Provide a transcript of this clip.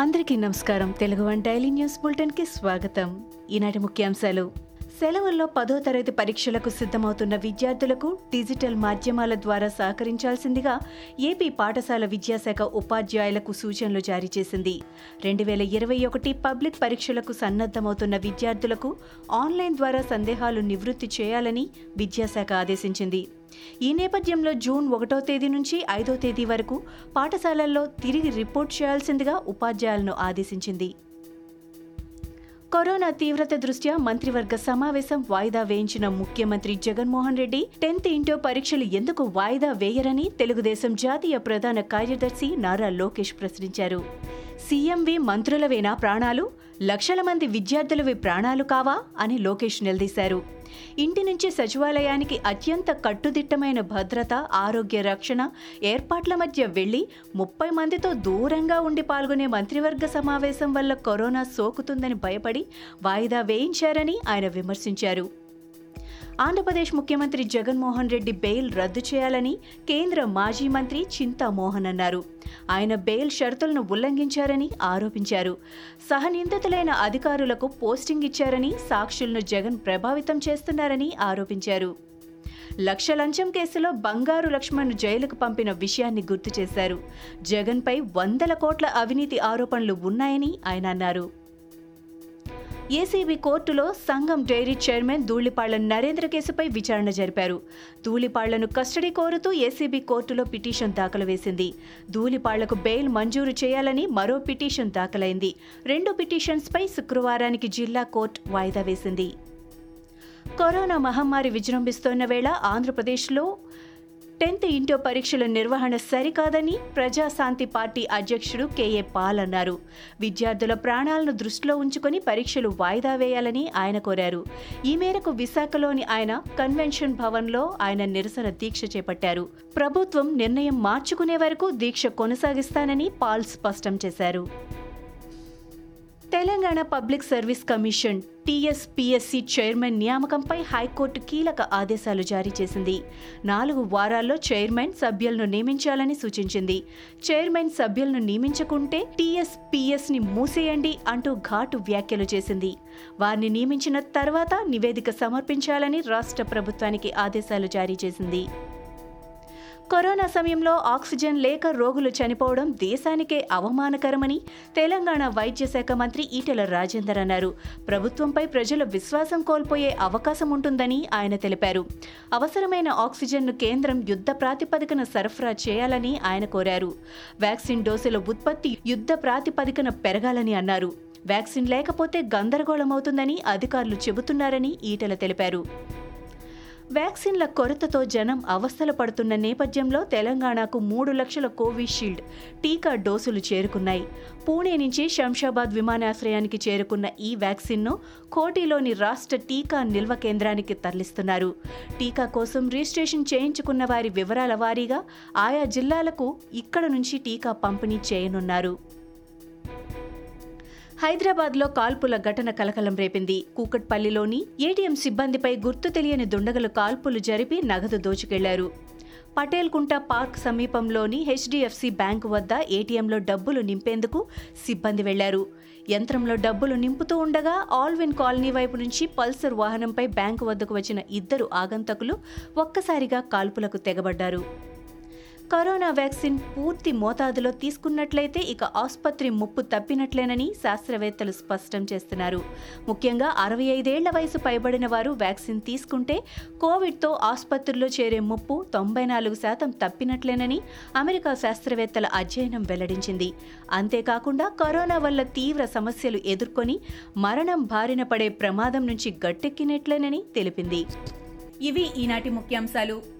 అందరికీ నమస్కారం. Telugu one daily news బులెటిన్కి స్వాగతం. ఈనాటి ముఖ్యాంశాలు. సెలవుల్లో పదో తరగతి పరీక్షలకు సిద్ధమవుతున్న విద్యార్థులకు డిజిటల్ మాధ్యమాల ద్వారా సహకరించాల్సిందిగా ఏపీ పాఠశాల విద్యాశాఖ ఉపాధ్యాయులకు సూచనలు జారీ చేసింది. రెండు వేల ఇరవై ఒకటి పబ్లిక్ పరీక్షలకు సన్నద్ధమవుతున్న విద్యార్థులకు ఆన్లైన్ ద్వారా సందేహాలు నివృత్తి చేయాలని విద్యాశాఖ ఆదేశించింది. ఈ నేపథ్యంలో జూన్ ఒకటో తేదీ నుంచి ఐదో తేదీ వరకు పాఠశాలల్లో తిరిగి రిపోర్ట్ చేయాల్సిందిగా ఉపాధ్యాయులను ఆదేశించింది. కరోనా తీవ్రత దృష్ట్యా మంత్రివర్గ సమావేశం వాయిదా వేయించిన ముఖ్యమంత్రి జగన్మోహన్ రెడ్డి టెన్త్ ఇంటో పరీక్షలు ఎందుకు వాయిదా వేయరని తెలుగుదేశం జాతీయ ప్రధాన కార్యదర్శి నారా లోకేష్ ప్రశ్నించారు. సీఎంవి మంత్రులవేనా ప్రాణాలు? లక్షల మంది విద్యార్థులవి ప్రాణాలు కావా? అని లోకేష్ నిలదీశారు. ఇంటి నుంచి సచివాలయానికి అత్యంత కట్టుదిట్టమైన భద్రత ఆరోగ్య రక్షణ ఏర్పాట్ల మధ్య వెళ్ళి ముప్పై మందితో దూరంగా ఉండి పాల్గొనే మంత్రివర్గ సమావేశం వల్ల కరోనా సోకుతుందని భయపడి వాయిదా వేయించారని ఆయన విమర్శించారు. ఆంధ్రప్రదేశ్ ముఖ్యమంత్రి జగన్మోహన్ రెడ్డి బెయిల్ రద్దు చేయాలని కేంద్ర మాజీ మంత్రి చింతామోహన్ అన్నారు. ఆయన బెయిల్ షరతులను ఉల్లంఘించారని ఆరోపించారు. సహనిందితులైన అధికారులకు పోస్టింగ్ ఇచ్చారని సాక్షులను జగన్ ప్రభావితం చేస్తున్నారని ఆరోపించారు. లక్ష లంచం కేసులో బంగారు లక్ష్మణ్ జైలుకు పంపిన విషయాన్ని గుర్తు చేశారు. జగన్పై వందల కోట్ల అవినీతి ఆరోపణలు ఉన్నాయని ఆయన అన్నారు. ఏసీబీ కోర్టులో సంఘం డైరీ చైర్మన్ ధూళిపాళ్ళ నరేంద్ర కేసుపై విచారణ జరిపారు. ధూళిపాళ్ళను కస్టడీ కోరుతూ ఏసీబీ కోర్టులో పిటిషన్ దాఖలు వేసింది. ధూళిపాళ్ళకు బెయిల్ మంజూరు చేయాలని మరో పిటిషన్ దాఖలైంది. రెండు పిటిషన్స్పై శుక్రవారానికి జిల్లా కోర్టు వాయిదా వేసింది. కరోనా మహమ్మారి విజృంభిస్తోన్న వేళ ఆంధ్రప్రదేశ్లో టెన్త్ ఇంటో పరీక్షల నిర్వహణ సరికాదని ప్రజాశాంతి పార్టీ అధ్యక్షుడు కేఏ పాల్ అన్నారు. విద్యార్థుల ప్రాణాలను దృష్టిలో ఉంచుకొని పరీక్షలు వాయిదా వేయాలని ఆయన కోరారు. ఈ మేరకు విశాఖలోని ఆయన కన్వెన్షన్ భవన్లో ఆయన నిరసన దీక్ష చేపట్టారు. ప్రభుత్వం నిర్ణయం మార్చుకునే వరకు దీక్ష కొనసాగిస్తానని పాల్ స్పష్టం చేశారు. Telangana public service commission TSPSC chairman నియామకంపై high court కీలక ఆదేశాలు జారీ చేసింది. నాలుగు వారాల్లో చైర్మన్ సభ్యులను నియమించాలని సూచించింది. చైర్మన్ సభ్యులను నియమించకుంటే టీఎస్పీఎస్ని మూసేయండి అంటూ ఘాటు వ్యాఖ్యలు చేసింది. వారిని నియమించిన తర్వాత నివేదిక సమర్పించాలని రాష్ట్ర ప్రభుత్వానికి ఆదేశాలు జారీ చేసింది. కరోనా సమయంలో ఆక్సిజన్ లేక రోగులు చనిపోవడం దేశానికే అవమానకరమని తెలంగాణ వైద్య శాఖ మంత్రి ఈటెల రాజేందర్ అన్నారు. ప్రభుత్వంపై ప్రజలు విశ్వాసం కోల్పోయే అవకాశం ఉంటుందని ఆయన తెలిపారు. అవసరమైన ఆక్సిజన్ను కేంద్రం యుద్ధ ప్రాతిపదికన సరఫరా చేయాలని ఆయన కోరారు. వ్యాక్సిన్ డోసుల ఉత్పత్తి యుద్ధ ప్రాతిపదికన పెరగాలని అన్నారు. వ్యాక్సిన్ లేకపోతే గందరగోళమవుతుందని అధికారులు చెబుతున్నారని ఈటెల తెలిపారు. వ్యాక్సిన్ల కొరతతో జనం అవస్థలు పడుతున్న నేపథ్యంలో తెలంగాణకు మూడు లక్షల కోవిషీల్డ్ టీకా డోసులు చేరుకున్నాయి. పూణే నుంచి శంషాబాద్ విమానాశ్రయానికి చేరుకున్న ఈ వ్యాక్సిన్ను కోటిలోని రాష్ట్ర టీకా నిల్వ కేంద్రానికి తరలిస్తున్నారు. టీకా కోసం రిజిస్ట్రేషన్ చేయించుకున్న వారి వివరాల వారీగా ఆయా జిల్లాలకు ఇక్కడ నుంచి టీకా పంపిణీ చేయనున్నారు. హైదరాబాద్లో కాల్పుల ఘటన కలకలం రేపింది. కూకట్పల్లిలోని ఏటీఎం సిబ్బందిపై గుర్తు తెలియని దుండగలు కాల్పులు జరిపి నగదు దోచుకెళ్ళారు. పటేల్ కుంట పార్క్ సమీపంలోని హెచ్డిఎఫ్సి బ్యాంకు వద్ద ఏటీఎంలో డబ్బులు నింపేందుకు సిబ్బంది వెళ్ళారు. యంత్రంలో డబ్బులు నింపుతూ ఉండగా ఆల్విన్ కాలనీ వైపు నుంచి పల్సర్ వాహనంపై బ్యాంకు వద్దకు వచ్చిన ఇద్దరు ఆగంతకులు ఒక్కసారిగా కాల్పులకు తెగబడ్డారు. కరోనా వ్యాక్సిన్ పూర్తి మోతాదులో తీసుకున్నట్లయితే ఇక ఆసుపత్రి ముప్పు తప్పినట్లేనని శాస్త్రవేత్తలు స్పష్టం చేస్తున్నారు. ముఖ్యంగా అరవై ఐదేళ్ళ వయసు పైబడిన వారు వ్యాక్సిన్ తీసుకుంటే కోవిడ్తో ఆసుపత్రుల్లో చేరే ముప్పు తొంభై నాలుగు శాతం తప్పినట్లేనని అమెరికా శాస్త్రవేత్తల అధ్యయనం వెల్లడించింది. అంతేకాకుండా కరోనా వల్ల తీవ్ర సమస్యలు ఎదుర్కొని మరణం బారిన పడే ప్రమాదం నుంచి గట్టెక్కినట్లేనని తెలిపింది. ఇవి ఈనాటి ముఖ్యాంశాలు.